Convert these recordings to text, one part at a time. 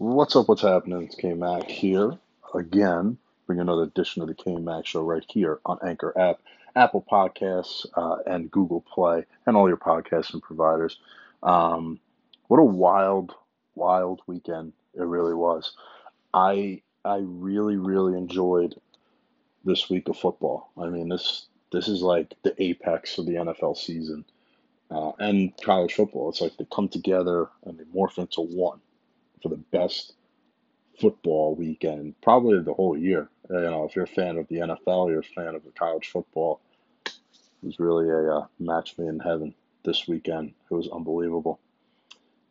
What's up? What's happening? It's K Mac here again. Bring another edition of the K Mac Show right here on Anchor app, Apple Podcasts, uh, and Google Play, and all your podcasting providers. Um, what a wild, wild weekend it really was. I I really, really enjoyed this week of football. I mean this this is like the apex of the NFL season uh, and college football. It's like they come together and they morph into one for the best football weekend, probably the whole year. You know, if you're a fan of the NFL, you're a fan of the college football. It was really a uh, match made in heaven this weekend. It was unbelievable.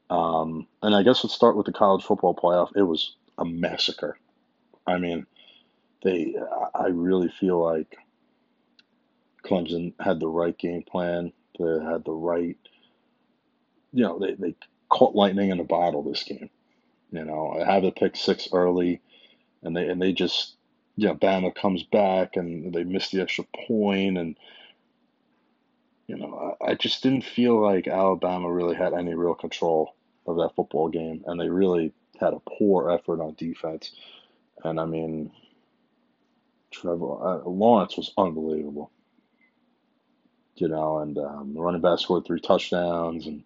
Um, and I guess let's start with the college football playoff. It was a massacre. I mean, they. I really feel like Clemson had the right game plan. They had the right. You know, they they caught lightning in a bottle this game. You know, I have the pick six early, and they and they just, you know, Bama comes back and they miss the extra point, and you know, I, I just didn't feel like Alabama really had any real control of that football game, and they really had a poor effort on defense. And I mean, Trevor uh, Lawrence was unbelievable, you know, and um, the running back scored three touchdowns, and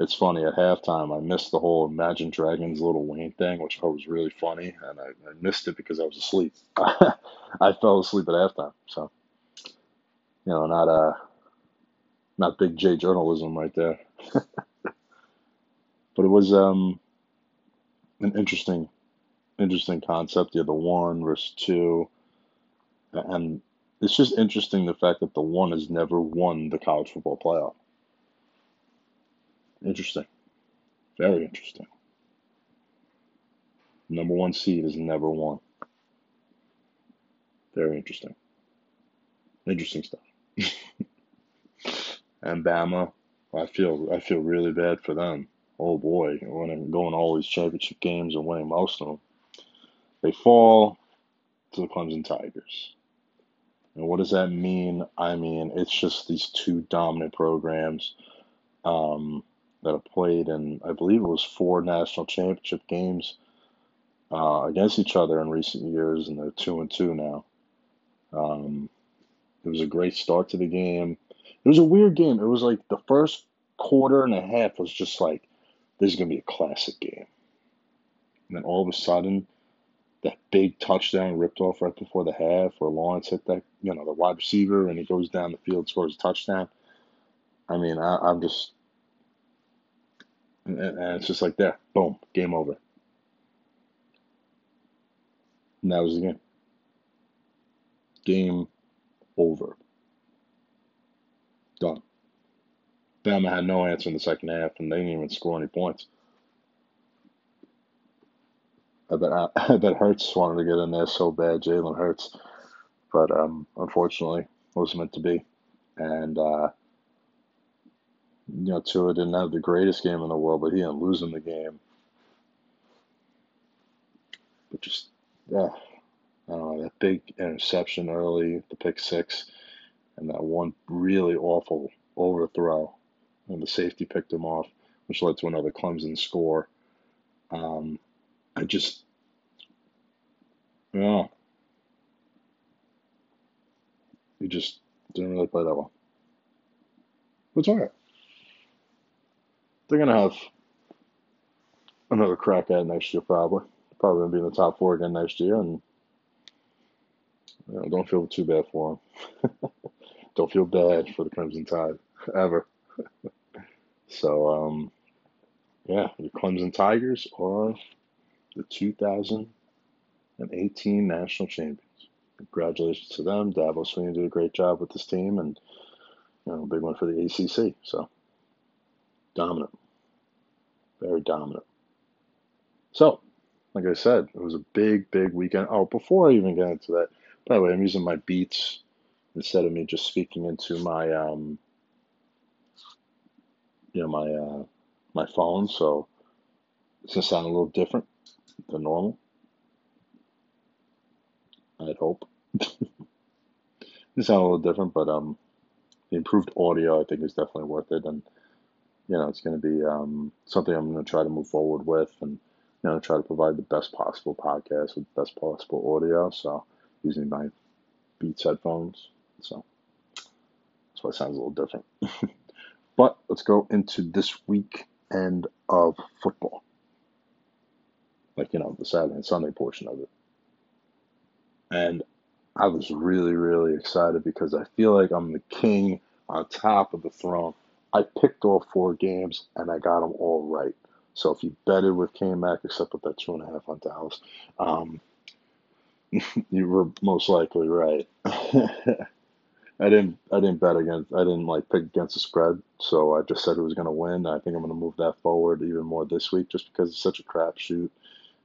it's funny at halftime I missed the whole Imagine Dragons Lil Wayne thing, which I was really funny, and I, I missed it because I was asleep. I fell asleep at halftime, so you know, not uh, not big J journalism right there, but it was um an interesting interesting concept. Had the one versus two, and it's just interesting the fact that the one has never won the college football playoff. Interesting, very interesting. Number one seed has never won. Very interesting. Interesting stuff. And Bama, I feel I feel really bad for them. Oh boy, winning going all these championship games and winning most of them. They fall to the Clemson Tigers. And what does that mean? I mean, it's just these two dominant programs um, that have played in, I believe it was four national championship games uh, against each other in recent years, and they're two and two now. Um, it was a great start to the game. It was a weird game. It was like the first quarter and a half was just like, this is going to be a classic game. And then all of a sudden, that big touchdown ripped off right before the half where Lawrence hit that, you know, the wide receiver and he goes down the field, scores a touchdown. I mean, I, I'm just, and, and it's just like there, boom, game over. And that was the game. Game over. Done. Bama had no answer in the second half, and they didn't even score any points. I bet I, bet Hurts wanted to get in there so bad, Jalen Hurts, but um, unfortunately, it was meant to be. And uh, you know, Tua didn't have the greatest game in the world, but he didn't lose in the game. But just yeah, I don't know that big interception early, the pick six, and that one really awful overthrow, and the safety picked him off, which led to another Clemson score. Um, I just, yeah, he just didn't really play that well. It's all right. They're gonna have another crack at it next year, probably. Probably gonna be in the top four again next year, and you know, don't feel too bad for them. don't feel bad for the Crimson Tide ever. So, um, yeah, the Clemson Tigers are the 2018 national champions. Congratulations to them. Dabo Swinney did a great job with this team, and you know, big one for the ACC. So, dominant, very dominant. So, like I said, it was a big, big weekend. Oh, before I even get into that, by the way, I'm using my Beats instead of me just speaking into my, um, you know, my uh, my phone. So it's gonna sound a little different than normal. I'd hope. It sound a little different, but um, the improved audio I think is definitely worth it, and you know, it's gonna be um something I'm gonna try to move forward with, and you know, try to provide the best possible podcast with the best possible audio. So using my Beats headphones. So that's why it sounds a little different. but let's go into this weekend of football. Like, you know, the Saturday and Sunday portion of it. And I was really, really excited because I feel like I'm the king on top of the throne. I picked all four games and I got them all right. So if you betted with K-Mac, except with that two and a half on Dallas, um, you were most likely right. I didn't. I didn't bet against. I didn't like pick against the spread. So I just said it was going to win. I think I'm going to move that forward even more this week, just because it's such a crapshoot.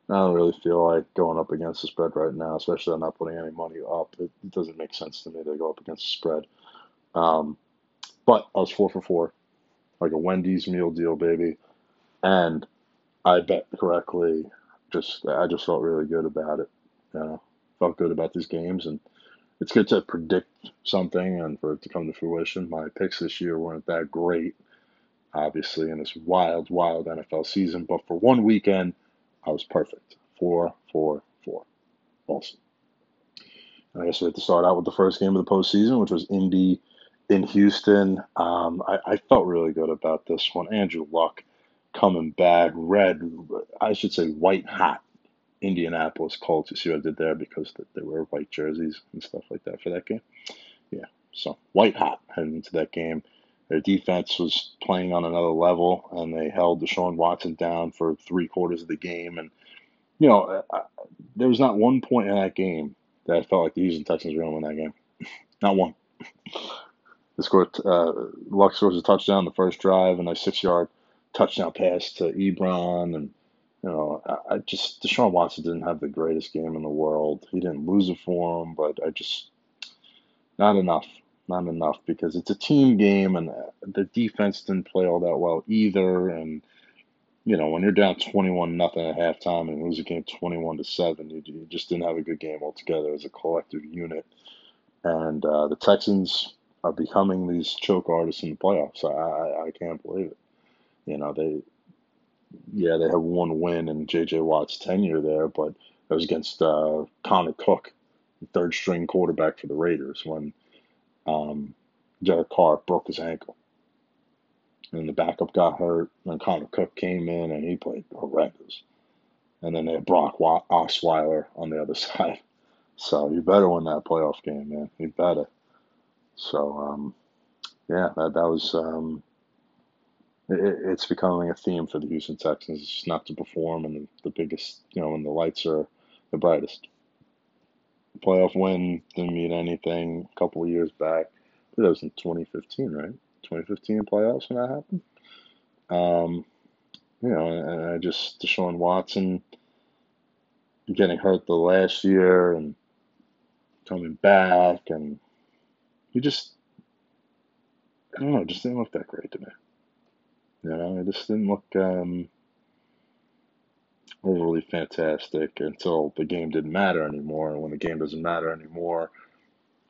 I don't really feel like going up against the spread right now, especially I'm not putting any money up. It, doesn't make sense to me to go up against the spread. Um, but I was four for four, like a Wendy's meal deal, baby, and I bet correctly. Just I just felt really good about it. You know, felt good about these games, and it's good to predict something and for it to come to fruition. My picks this year weren't that great, obviously, in this wild, wild NFL season, but for one weekend I was perfect. Four, four, four. Awesome. And I guess we have to start out with the first game of the postseason, which was Indy in Houston. Um, I, I, felt really good about this one. Andrew Luck coming back, red, I should say white hot Indianapolis Colts. You see what I did there because they wear white jerseys and stuff like that for that game. Yeah, so white hot heading into that game. Their defense was playing on another level, and they held Deshaun Watson down for three quarters of the game. And you know, I, there was not one point in that game that I felt like the Houston Texans were going to win that game. not one. They scored. Uh, Luck scores a touchdown the first drive, and a six-yard touchdown pass to Ebron, and you know, I, I just Deshaun Watson didn't have the greatest game in the world. He didn't lose it for him, but I just not enough not enough because it's a team game and the defense didn't play all that well either. And you know, when you're down 21 nothing at halftime and lose a game 21 to seven, you, you, just didn't have a good game altogether as a collective unit. And uh, the Texans are becoming these choke artists in the playoffs. I, I, I can't believe it. You know, they, yeah, they have one win in J.J. Watt's tenure there, but it was against uh, Connor Cook, third string quarterback for the Raiders, when um, Derek Carr broke his ankle. And the backup got hurt, and Connor Cook came in and he played horrendous. And then they had Brock Osweiler on the other side. So you better win that playoff game, man. You better. So, um, yeah, that, that was. Um, it, it's becoming a theme for the Houston Texans. It's just not to perform and the, the biggest, you know, when the lights are the brightest playoff win didn't mean anything a couple of years back. That was in 2015, right? 2015 playoffs when that happened. Um, you know, and I just Deshaun Watson getting hurt the last year and coming back, and he just I don't know, just didn't look that great to me. You know, it just didn't look um, overly fantastic until the game didn't matter anymore. And when the game doesn't matter anymore,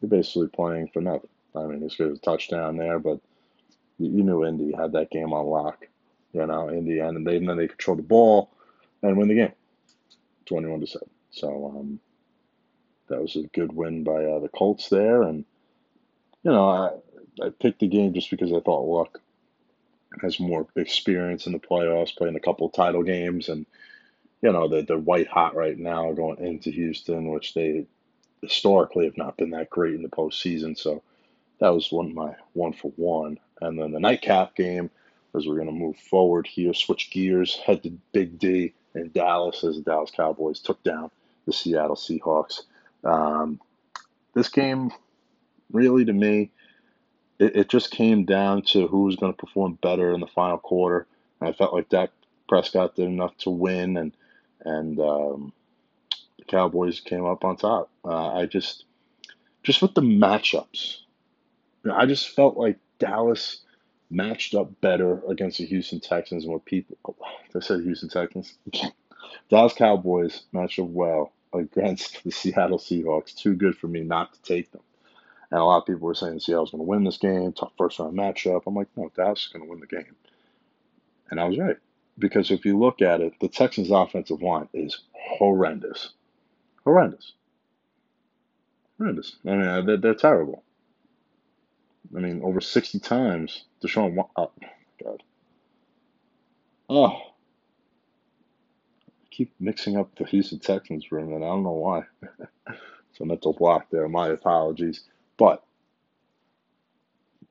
you're basically playing for nothing. I mean, he's got a touchdown there, but you knew Indy had that game on lock. You know, in the end, and, they, and then they control the ball and win the game, twenty-one to seven. So um, that was a good win by uh, the Colts there, and you know, I I picked the game just because I thought Luck has more experience in the playoffs, playing a couple title games, and you know, they're, they're white hot right now going into Houston, which they historically have not been that great in the postseason. So that was one my one for one. And then the nightcap game, as we're going to move forward here, switch gears, head to Big D in Dallas as the Dallas Cowboys took down the Seattle Seahawks. Um, this game, really, to me, it, it just came down to who was going to perform better in the final quarter. And I felt like Dak Prescott did enough to win, and and um, the Cowboys came up on top. Uh, I just, just with the matchups, you know, I just felt like Dallas matched up better against the Houston Texans and what people. Oh, I said Houston Texans. Dallas Cowboys matched up well against the Seattle Seahawks. Too good for me not to take them. And a lot of people were saying Seattle's going to win this game, first round matchup. I'm like, no, Dallas is going to win the game. And I was right. because if you look at it, the Texans' offensive line is horrendous, horrendous, horrendous. I mean, uh, they're, they're terrible. I mean, over 60 times, Deshaun. Oh, God. Oh. I keep mixing up the Houston Texans room, and I don't know why. it's a mental block there. My apologies. But,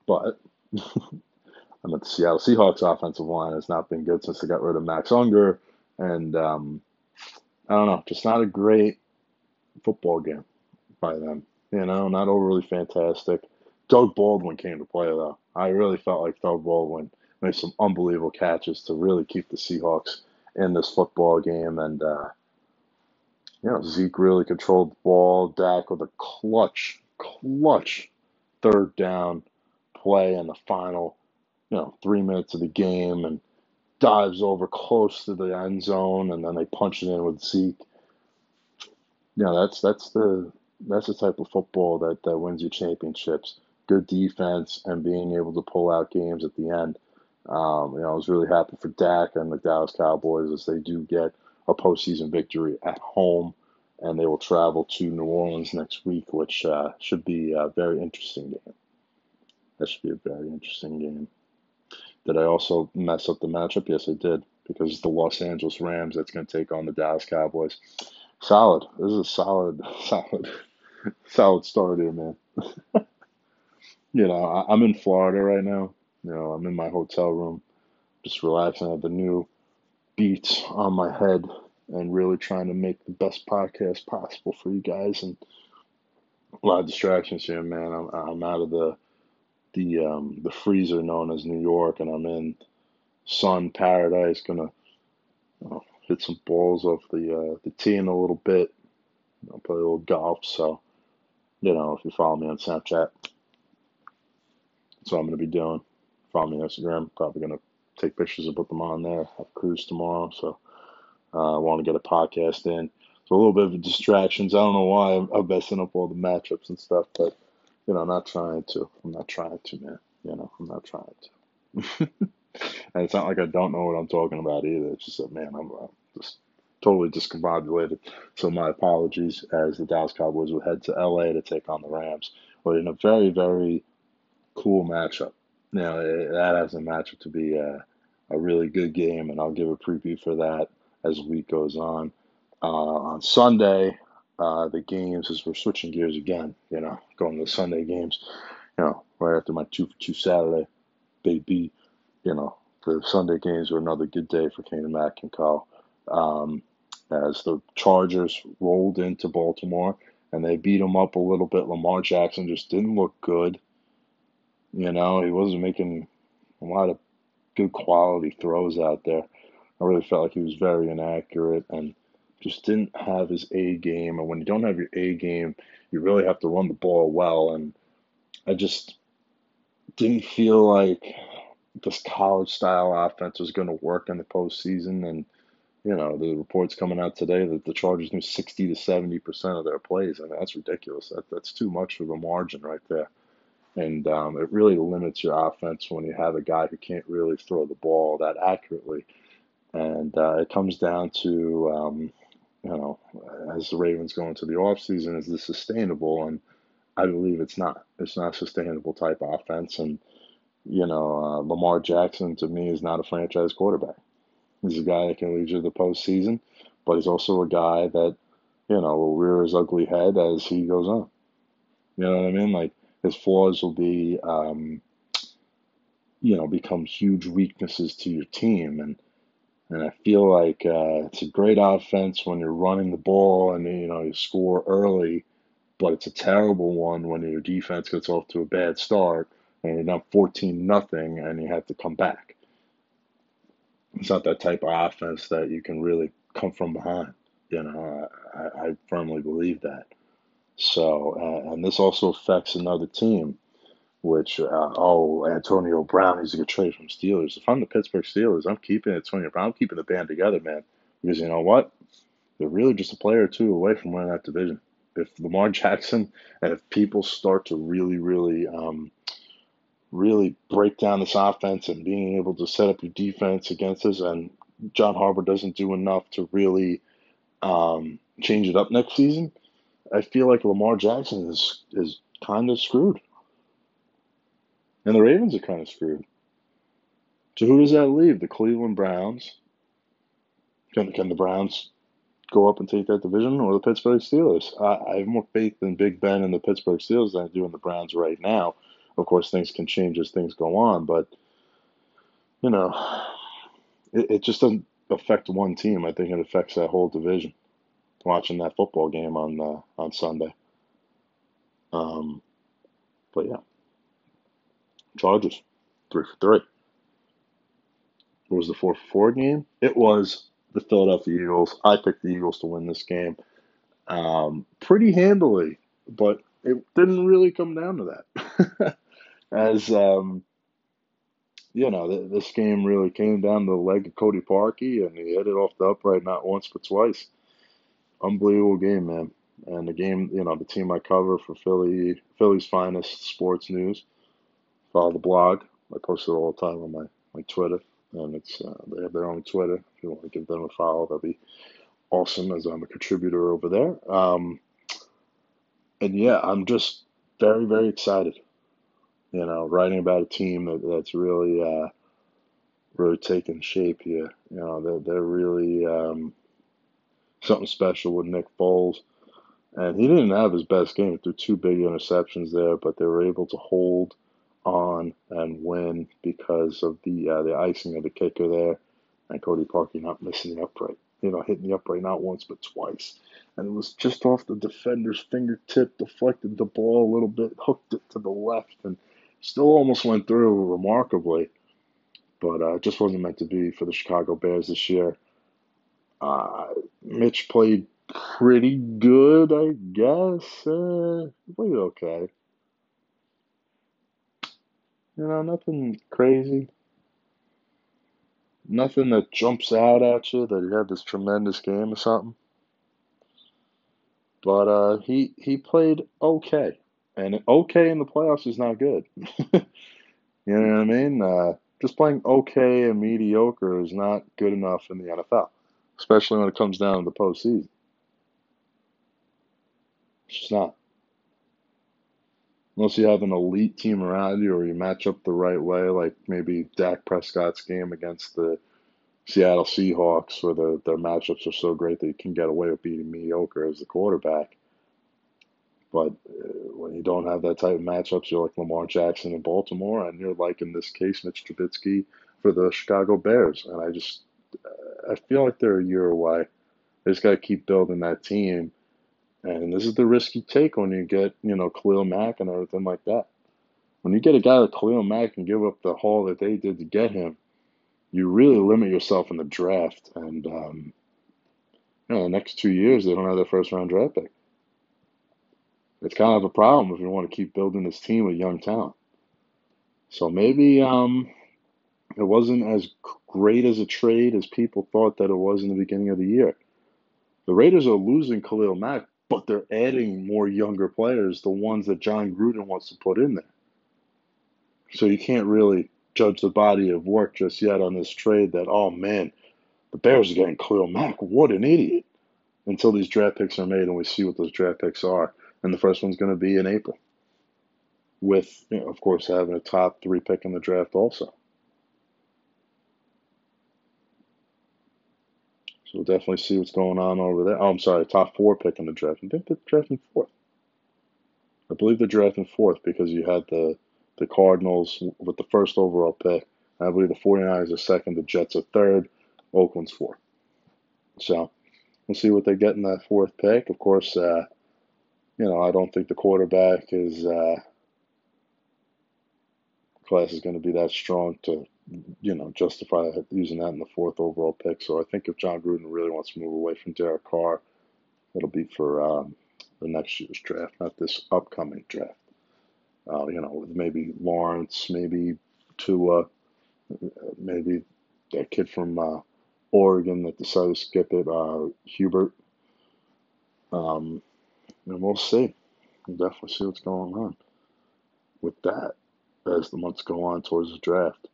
but, I'm at the Seattle Seahawks offensive line has not been good since they got rid of Max Unger. And, um, I don't know, just not a great football game by them. You know, not overly fantastic. Doug Baldwin came to play though. I really felt like Doug Baldwin made some unbelievable catches to really keep the Seahawks in this football game, and uh, you know Zeke really controlled the ball. Dak with a clutch, clutch third down play in the final, you know, three minutes of the game, and dives over close to the end zone, and then they punch it in with Zeke. You know, that's that's the that's the type of football that, that wins you championships good defense and being able to pull out games at the end. Um, you know, I was really happy for Dak and the Dallas Cowboys as they do get a postseason victory at home, and they will travel to New Orleans next week, which uh, should be a very interesting game. That should be a very interesting game. Did I also mess up the matchup? Yes, I did, because it's the Los Angeles Rams that's going to take on the Dallas Cowboys. Solid. This is a solid, solid, solid start here, man. You know, I, I'm in Florida right now. You know, I'm in my hotel room, just relaxing at the new beats on my head and really trying to make the best podcast possible for you guys. And a lot of distractions here, man. I'm, I'm out of the the um, the freezer known as New York, and I'm in sun paradise. Gonna you know, hit some balls off the uh, the tee in a little bit. I'll play a little golf. So, you know, if you follow me on Snapchat, that's what I'm to be doing. Follow me on Instagram. Probably to take pictures and put them on there. Have cruise tomorrow. So uh, I want to get a podcast in. So a little bit of distractions. I don't know why I'm, I'm messing up all the matchups and stuff, but you know, I'm not trying to. I'm not trying to, man. You know, I'm not trying to. and it's not like I don't know what I'm talking about either. It's just that, man, I'm uh, just totally discombobulated. So my apologies as the Dallas Cowboys will head to LA to take on the Rams. But in a very, very cool matchup. You know, that has a matchup to be a, a really good game, and I'll give a preview for that as the week goes on. Uh, on Sunday, uh, the games, as we're switching gears again, you know, going to the Sunday games, you know, right after my two for two Saturday, baby, you know, the Sunday games were another good day for Kane and Mac and Kyle. Um, as the Chargers rolled into Baltimore and they beat them up a little bit, Lamar Jackson just didn't look good. You know, he wasn't making a lot of good quality throws out there. I really felt like he was very inaccurate and just didn't have his A game. And when you don't have your A game, you really have to run the ball well. And I just didn't feel like this college style offense was going to work in the postseason. And, you know, the reports coming out today that the Chargers knew 60 to 70% of their plays. I mean, that's ridiculous. That, that's too much of a margin right there. And um, it really limits your offense when you have a guy who can't really throw the ball that accurately. And uh, it comes down to, um, you know, as the Ravens go into the offseason, is this sustainable? And I believe it's not. It's not a sustainable type offense. And, you know, uh, Lamar Jackson to me is not a franchise quarterback. He's a guy that can lead you to the postseason, but he's also a guy that, you know, will rear his ugly head as he goes on. You know what I mean? Like, his flaws will be, um, you know, become huge weaknesses to your team. And and I feel like uh, it's a great offense when you're running the ball and you know you score early, but it's a terrible one when your defense gets off to a bad start and you're down 14 nothing and you have to come back. It's not that type of offense that you can really come from behind. You know, I, I firmly believe that. So, uh, and this also affects another team, which, uh, oh, Antonio Brown needs to get traded from Steelers. If I'm the Pittsburgh Steelers, I'm keeping Antonio Brown. I'm keeping the band together, man. Because you know what? They're really just a player or two away from winning that division. If Lamar Jackson and if people start to really, really, um, really break down this offense and being able to set up your defense against us and John Harbaugh doesn't do enough to really um, change it up next season, I feel like Lamar Jackson is is kind of screwed, and the Ravens are kind of screwed. So who does that leave? The Cleveland Browns. Can can the Browns go up and take that division, or the Pittsburgh Steelers? I, I have more faith in Big Ben and the Pittsburgh Steelers than I do in the Browns right now. Of course, things can change as things go on, but you know, it, it just doesn't affect one team. I think it affects that whole division. Watching that football game on uh, on Sunday. Um, but yeah, Chargers three for three. What was the four for four game? It was the Philadelphia Eagles. I picked the Eagles to win this game um, pretty handily, but it didn't really come down to that. As um, you know, th- this game really came down to the leg of Cody Parkey, and he hit it off the upright not once but twice. Unbelievable game, man. And the game, you know, the team I cover for Philly, Philly's finest sports news. Follow the blog. I post it all the time on my, my Twitter, and it's uh, they have their own Twitter. If you want to give them a follow, that'd be awesome. As I'm a contributor over there. Um, and yeah, I'm just very very excited you know, writing about a team that, that's really, uh, really taking shape here. You know, they're, they're really um, something special with Nick Foles. And he didn't have his best game. threw two big interceptions there, but they were able to hold on and win because of the uh, the icing of the kicker there, and Cody Parkey not missing the upright. You know, hitting the upright not once but twice, and it was just off the defender's fingertip, deflected the ball a little bit, hooked it to the left, and Still almost went through remarkably, but uh, just wasn't meant to be for the Chicago Bears this year. Uh, Mitch played pretty good, I guess. Uh, played okay. You know, nothing crazy. Nothing that jumps out at you that he had this tremendous game or something. But uh, he he played okay. And okay in the playoffs is not good. you know what I mean? Uh, just playing okay and mediocre is not good enough in the NFL, especially when it comes down to the postseason. It's not. Unless you have an elite team around you or you match up the right way, like maybe Dak Prescott's game against the Seattle Seahawks, where the, their matchups are so great that you can get away with beating mediocre as the quarterback. But uh, when you don't have that type of matchups, you're like Lamar Jackson in Baltimore, and you're like in this case Mitch Trubisky for the Chicago Bears. And I just uh, I feel like they're a year away. They just got to keep building that team. And this is the risk you take when you get you know Khalil Mack and everything like that. When you get a guy like Khalil Mack and give up the haul that they did to get him, you really limit yourself in the draft. And um, you know, the next two years they don't have their first round draft pick it's kind of a problem if you want to keep building this team with young talent. So maybe um, it wasn't as great as a trade as people thought that it was in the beginning of the year. The Raiders are losing Khalil Mack, but they're adding more younger players, the ones that Jon Gruden wants to put in there. So you can't really judge the body of work just yet on this trade that, oh man, the Bears are getting Khalil Mack. What an idiot. Until these draft picks are made and we see what those draft picks are and the first one's going to be in April. With, you know, of course, having a top three pick in the draft also. We'll definitely see what's going on over there. Oh, I'm sorry, top four pick in the draft. I think they're drafting fourth. I believe they're drafting fourth because you had the the Cardinals with the first overall pick. I believe the 49ers are second, the Jets are third, Oakland's fourth. So we'll see what they get in that fourth pick. Of course, uh, you know, I don't think the quarterback is uh, class is going to be that strong to, you know, justify using that in the fourth overall pick. So I think if Jon Gruden really wants to move away from Derek Carr, it'll be for um, the next year's draft, not this upcoming draft. Uh, you know, with maybe Lawrence, maybe Tua, maybe that kid from uh, Oregon that decided to skip it, uh, Herbert. Um, and we'll see. We'll definitely see what's going on with that as the months go on towards the draft.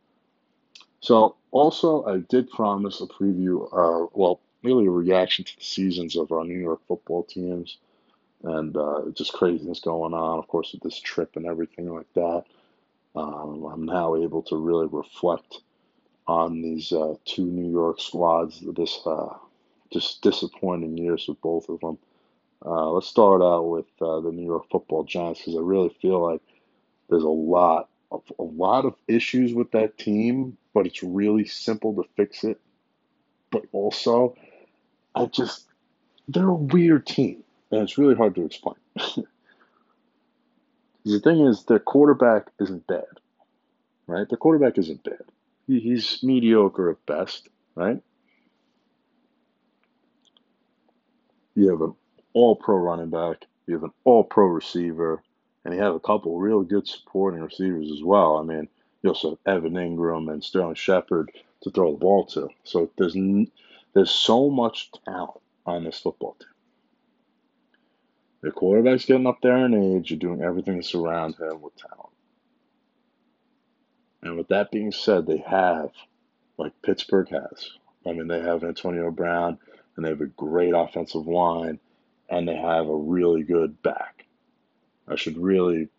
So, also, I did promise a preview, uh, well, really a reaction to the seasons of our New York football teams and uh, just craziness going on, of course, with this trip and everything like that. Um, I'm now able to really reflect on these uh, two New York squads this uh, just disappointing years with both of them. Uh, let's start out with uh, the New York Football Giants because I really feel like there's a lot of a lot of issues with that team, but it's really simple to fix it. But also, I just they're a weird team, and it's really hard to explain. the thing is, their quarterback isn't bad, right? Their quarterback isn't bad. He, he's mediocre at best, right? You have an all pro running back, you have an all pro receiver, and he have a couple real good supporting receivers as well. I mean, you also have Evan Engram and Sterling Shepard to throw the ball to. So there's there's so much talent on this football team. The quarterback's getting up there in age. You're doing everything to surround him with talent. And with that being said, they have, like Pittsburgh has. I mean, they have Antonio Brown, and they have a great offensive line, and they have a really good back. I should really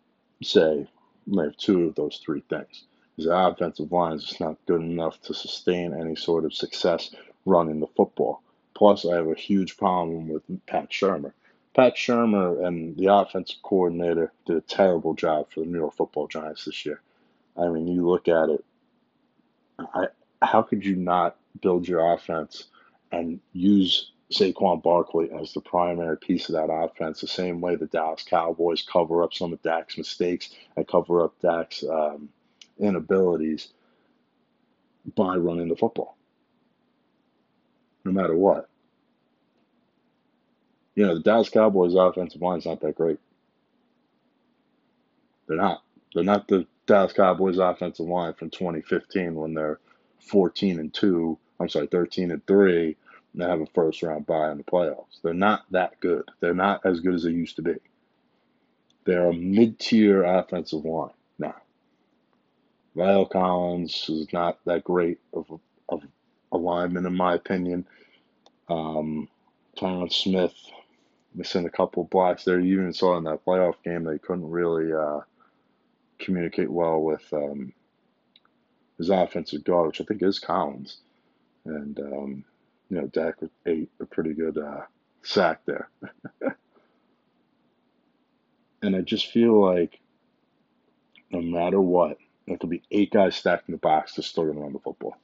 say they have two of those three things. Because the offensive line is just not good enough to sustain any sort of success running the football. Plus, I have a huge problem with Pat Shurmur. Pat Shurmur and the offensive coordinator did a terrible job for the New York Football Giants this year. I mean, you look at it. I, how could you not build your offense and use Saquon Barkley as the primary piece of that offense, the same way the Dallas Cowboys cover up some of Dak's mistakes and cover up Dak's um, inabilities by running the football, no matter what. You know, the Dallas Cowboys offensive line is not that great. They're not. They're not the Dallas Cowboys offensive line from 2015 when they're 14 and 2, I'm sorry, 13 and 3 and have a first round bye in the playoffs. They're not that good. They're not as good as they used to be. They're a mid tier offensive line now. La'el Collins is not that great of a, of a lineman, in my opinion. Um, Terrence Smith missing a couple blocks there. You even saw in that playoff game they couldn't really uh, communicate well with um, his offensive guard, which I think is Collins. And um, you know, Dak ate a pretty good uh, sack there. and I just feel like no matter what, there could be eight guys stacked in the box to still going to run the football.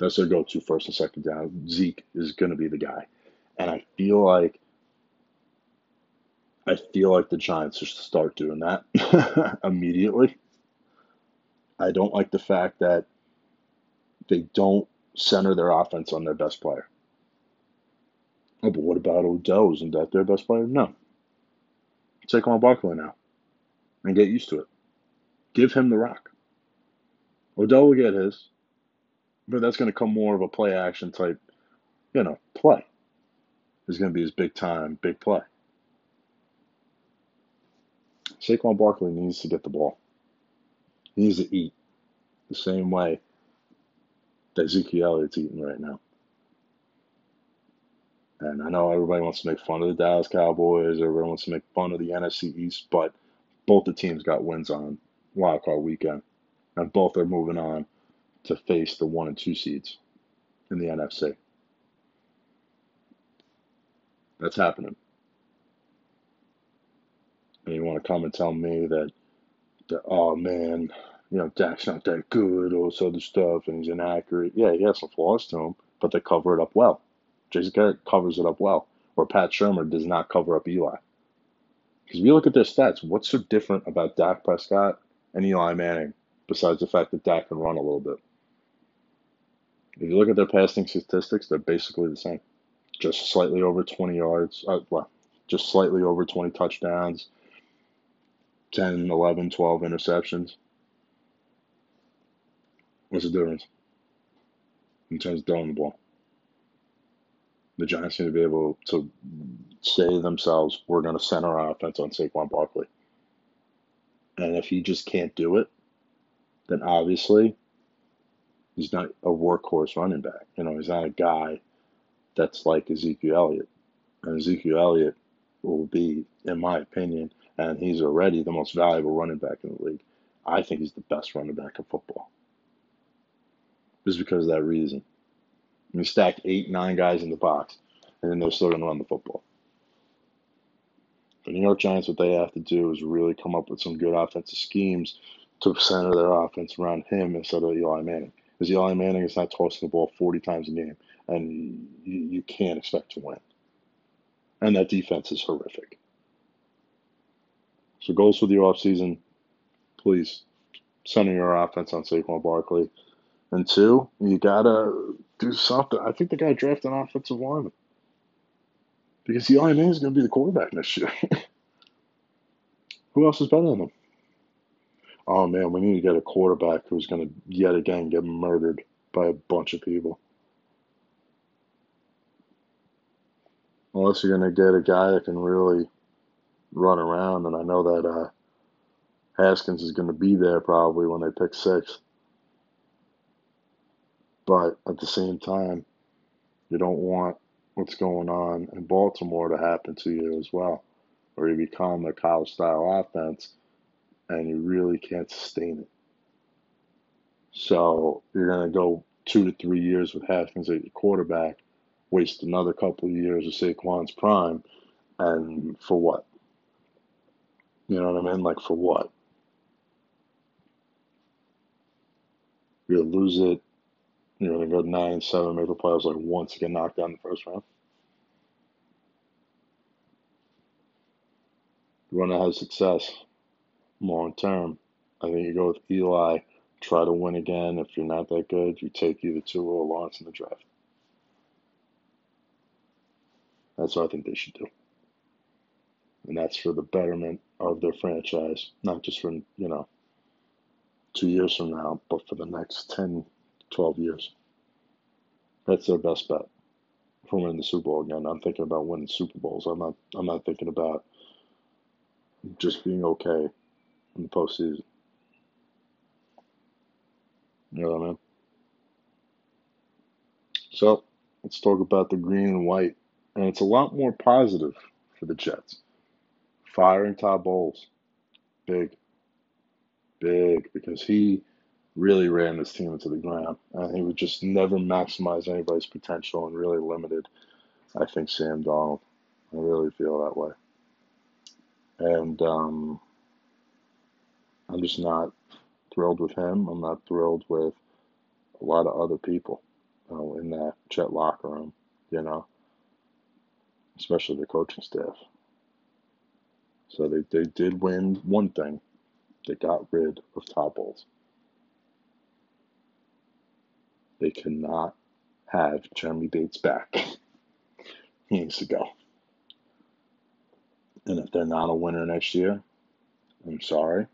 That's their go-to first and second down. Zeke is going to be the guy, and I feel like I feel like the Giants should start doing that immediately. I don't like the fact that they don't center their offense on their best player. Oh, but what about Odell? Isn't that their best player? No. Saquon Barkley now. And get used to it. Give him the rock. Odell will get his, but that's going to come more of a play action type, you know, play. Is going to be his big time, big play. Saquon Barkley needs to get the ball. He needs to eat the same way Ezekiel Elliott's eating right now. And I know everybody wants to make fun of the Dallas Cowboys, everybody wants to make fun of the NFC East, but both the teams got wins on wildcard weekend. And both are moving on to face the one and two seeds in the NFC. That's happening. And you want to come and tell me that, that oh man, you know, Dak's not that good, all this other stuff, and he's inaccurate. Yeah, he has some flaws to him, but they cover it up well. Jason Garrett covers it up well, or Pat Shurmur does not cover up Eli. Because if you look at their stats, what's so different about Dak Prescott and Eli Manning besides the fact that Dak can run a little bit? If you look at their passing statistics, they're basically the same. Just slightly over 20 yards, uh, well, just slightly over 20 touchdowns, 10, 11, 12 interceptions. What's the difference in terms of throwing the ball? The Giants need to be able to say themselves, we're going to center our offense on Saquon Barkley. And if he just can't do it, then obviously He's not a workhorse running back. You know, he's not a guy that's like Ezekiel Elliott. And Ezekiel Elliott will be, in my opinion, and he's already the most valuable running back in the league. I think he's the best running back in football. Just because of that reason. I mean, stack eight, nine guys in the box, and then they're still going to run the football. The New York Giants, what they have to do is really come up with some good offensive schemes to center their offense around him instead of Eli Manning. Because Eli Manning is not tossing the ball 40 times a game, and you, you can't expect to win. And that defense is horrific. So goals for the offseason, please center your offense on Saquon Barkley. And two, you gotta do something. I think they gotta draft an offensive lineman. Because Eli Manning is gonna be the quarterback next year. Who else is better than him? Oh man, we need to get a quarterback who's gonna yet again get murdered by a bunch of people. Unless you're gonna get a guy that can really run around, and I know that uh, Haskins is going to be there probably when they pick six. But at the same time, you don't want what's going on in Baltimore to happen to you as well, where you become a college style offense and you really can't sustain it. So you're going to go two to three years with Haskins at your quarterback, waste another couple of years of Saquon's prime, and for what? You know what I mean? Like for what? Gonna lose it. You're gonna go nine, seven, make the playoffs like once to get knocked out in the first round. You want to have success long term. I think you go with Eli, try to win again. If you're not that good, you take either Tua or Lawrence in the draft. That's what I think they should do. And that's for the betterment of their franchise, not just for, you know, two years from now, but for the next 10, 12 years. That's their best bet for winning the Super Bowl again. I'm thinking about winning Super Bowls. I'm not I'm not thinking about just being okay in the postseason. You know what I mean? So let's talk about the green and white. And it's a lot more positive for the Jets. Firing Todd Bowles. Big. Big. Because he really ran this team into the ground. And he would just never maximize anybody's potential and really limited, I think, Sam Darnold. I really feel that way. And um, I'm just not thrilled with him. I'm not thrilled with a lot of other people in that Jet locker room, you know, especially the coaching staff. So they, they did win one thing. They got rid of Todd Bowles. They cannot have Jeremy Bates back. he needs to go. And if they're not a winner next year, I'm sorry.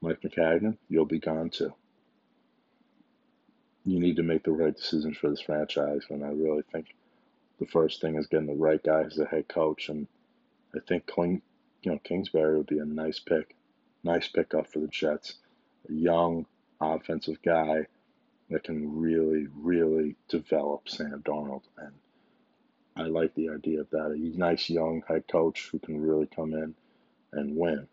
Mike Maccagnan, you'll be gone too. You need to make the right decisions for this franchise, and I really think the first thing is getting the right guy as the head coach. And I think Kling, you know, Kingsbury would be a nice pick, nice pickup for the Jets. A young offensive guy that can really, really develop Sam Darnold. And I like the idea of that. A nice young head coach who can really come in and win.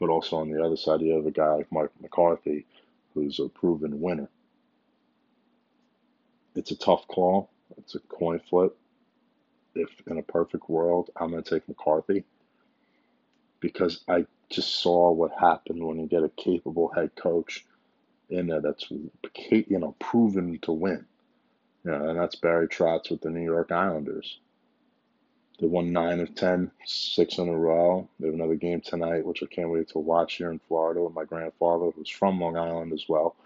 But also on the other side, you have a guy like Mike McCarthy, who's a proven winner. It's a tough call. It's a coin flip. If in a perfect world, I'm going to take McCarthy because I just saw what happened when you get a capable head coach in there that's you know proven to win. You know, and that's Barry Trotz with the New York Islanders. They won nine of ten, six in a row. They have another game tonight, which I can't wait to watch here in Florida with my grandfather, who's from Long Island as well.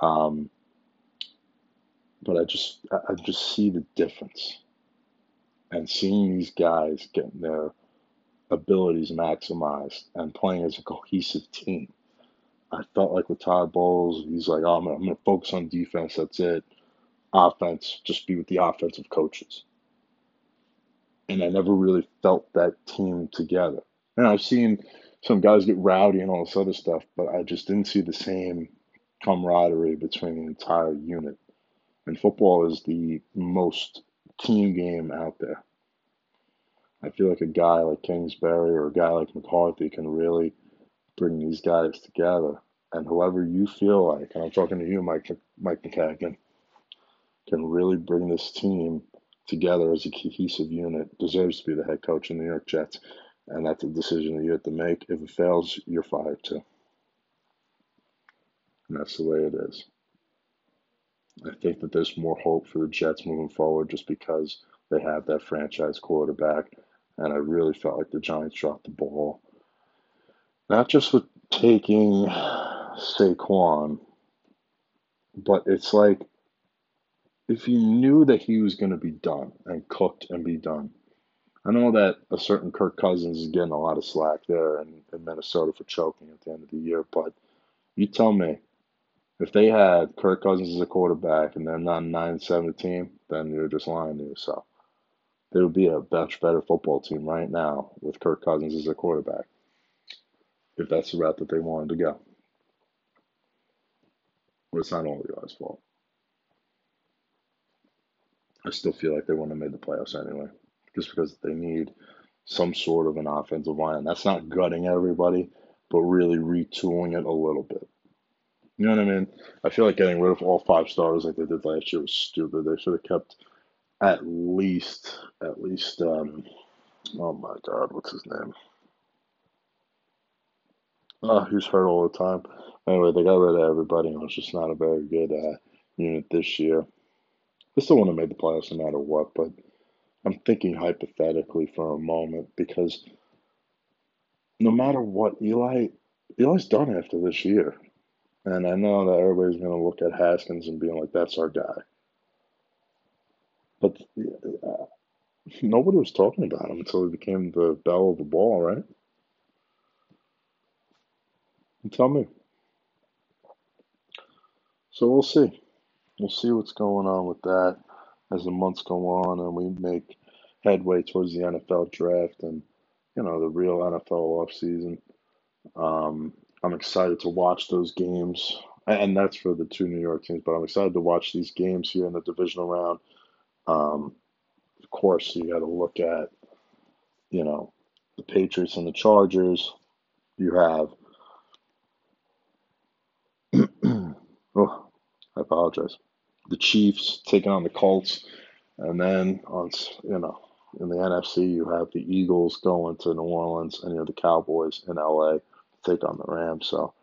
Um, but I just I just see the difference, and seeing these guys getting their abilities maximized and playing as a cohesive team. I felt like with Todd Bowles, he's like, oh, I'm going to focus on defense. That's it. Offense, just be with the offensive coaches. And I never really felt that team together. And I've seen some guys get rowdy and all this other stuff, but I just didn't see the same camaraderie between the entire unit. And football is the most team game out there. I feel like a guy like Kingsbury or a guy like McCarthy can really bring these guys together. And whoever you feel like, and I'm talking to you, Mike Mike Maccagnan, can really bring this team together as a cohesive unit, deserves to be the head coach in the New York Jets. And that's a decision that you have to make. If it fails, you're fired too. And that's the way it is. I think that there's more hope for the Jets moving forward just because they have that franchise quarterback. And I really felt like the Giants dropped the ball. Not just with taking Saquon, but it's like if you knew that he was going to be done and cooked and be done. I know that a certain Kirk Cousins is getting a lot of slack there in, in Minnesota for choking at the end of the year, but you tell me, if they had Kirk Cousins as a quarterback and they're not a 9 7 team, then you're just lying to yourself. They would be a much better football team right now with Kirk Cousins as a quarterback, if that's the route that they wanted to go. But it's not all Eli's fault. I still feel like they wouldn't have made the playoffs anyway, just because they need some sort of an offensive line. That's not gutting everybody, but really retooling it a little bit. You know what I mean? I feel like getting rid of all five stars like they did last year was stupid. They should have kept at least, at least, um, oh my God, what's his name? Oh, he's hurt all the time. Anyway, they got rid of everybody, and it's just not a very good uh, unit this year. They still want to make the playoffs no matter what, but I'm thinking hypothetically for a moment because no matter what, Eli Eli's done after this year. And I know that everybody's going to look at Haskins and being like, that's our guy. But uh, nobody was talking about him until he became the belle of the ball, right? Tell me. So we'll see we'll see what's going on with that as the months go on and we make headway towards the NFL draft and you know the real NFL offseason. Um, I'm excited to watch those games, and that's for the two New York teams. But I'm excited to watch these games here in the divisional round. Um, of course, you got to look at you know the Patriots and the Chargers. You have oh, I apologize the Chiefs taking on the Colts, and then on you know in the NFC you have the Eagles going to New Orleans, and you have the Cowboys in LA take on the Rams. So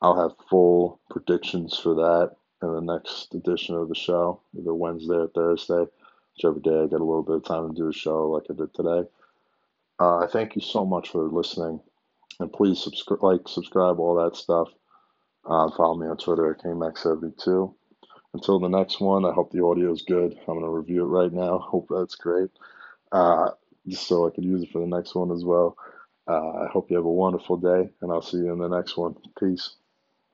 I'll have full predictions for that in the next edition of the show, either Wednesday or Thursday, whichever day I get a little bit of time to do a show like I did today. Uh, thank you so much for listening, and please subscribe, like, subscribe, all that stuff. Uh, follow me on Twitter at CainMack72. Until the next one, I hope the audio is good. I'm going to review it right now. Hope that's great. Uh, just so I can use it for the next one as well. Uh, I hope you have a wonderful day, and I'll see you in the next one. Peace.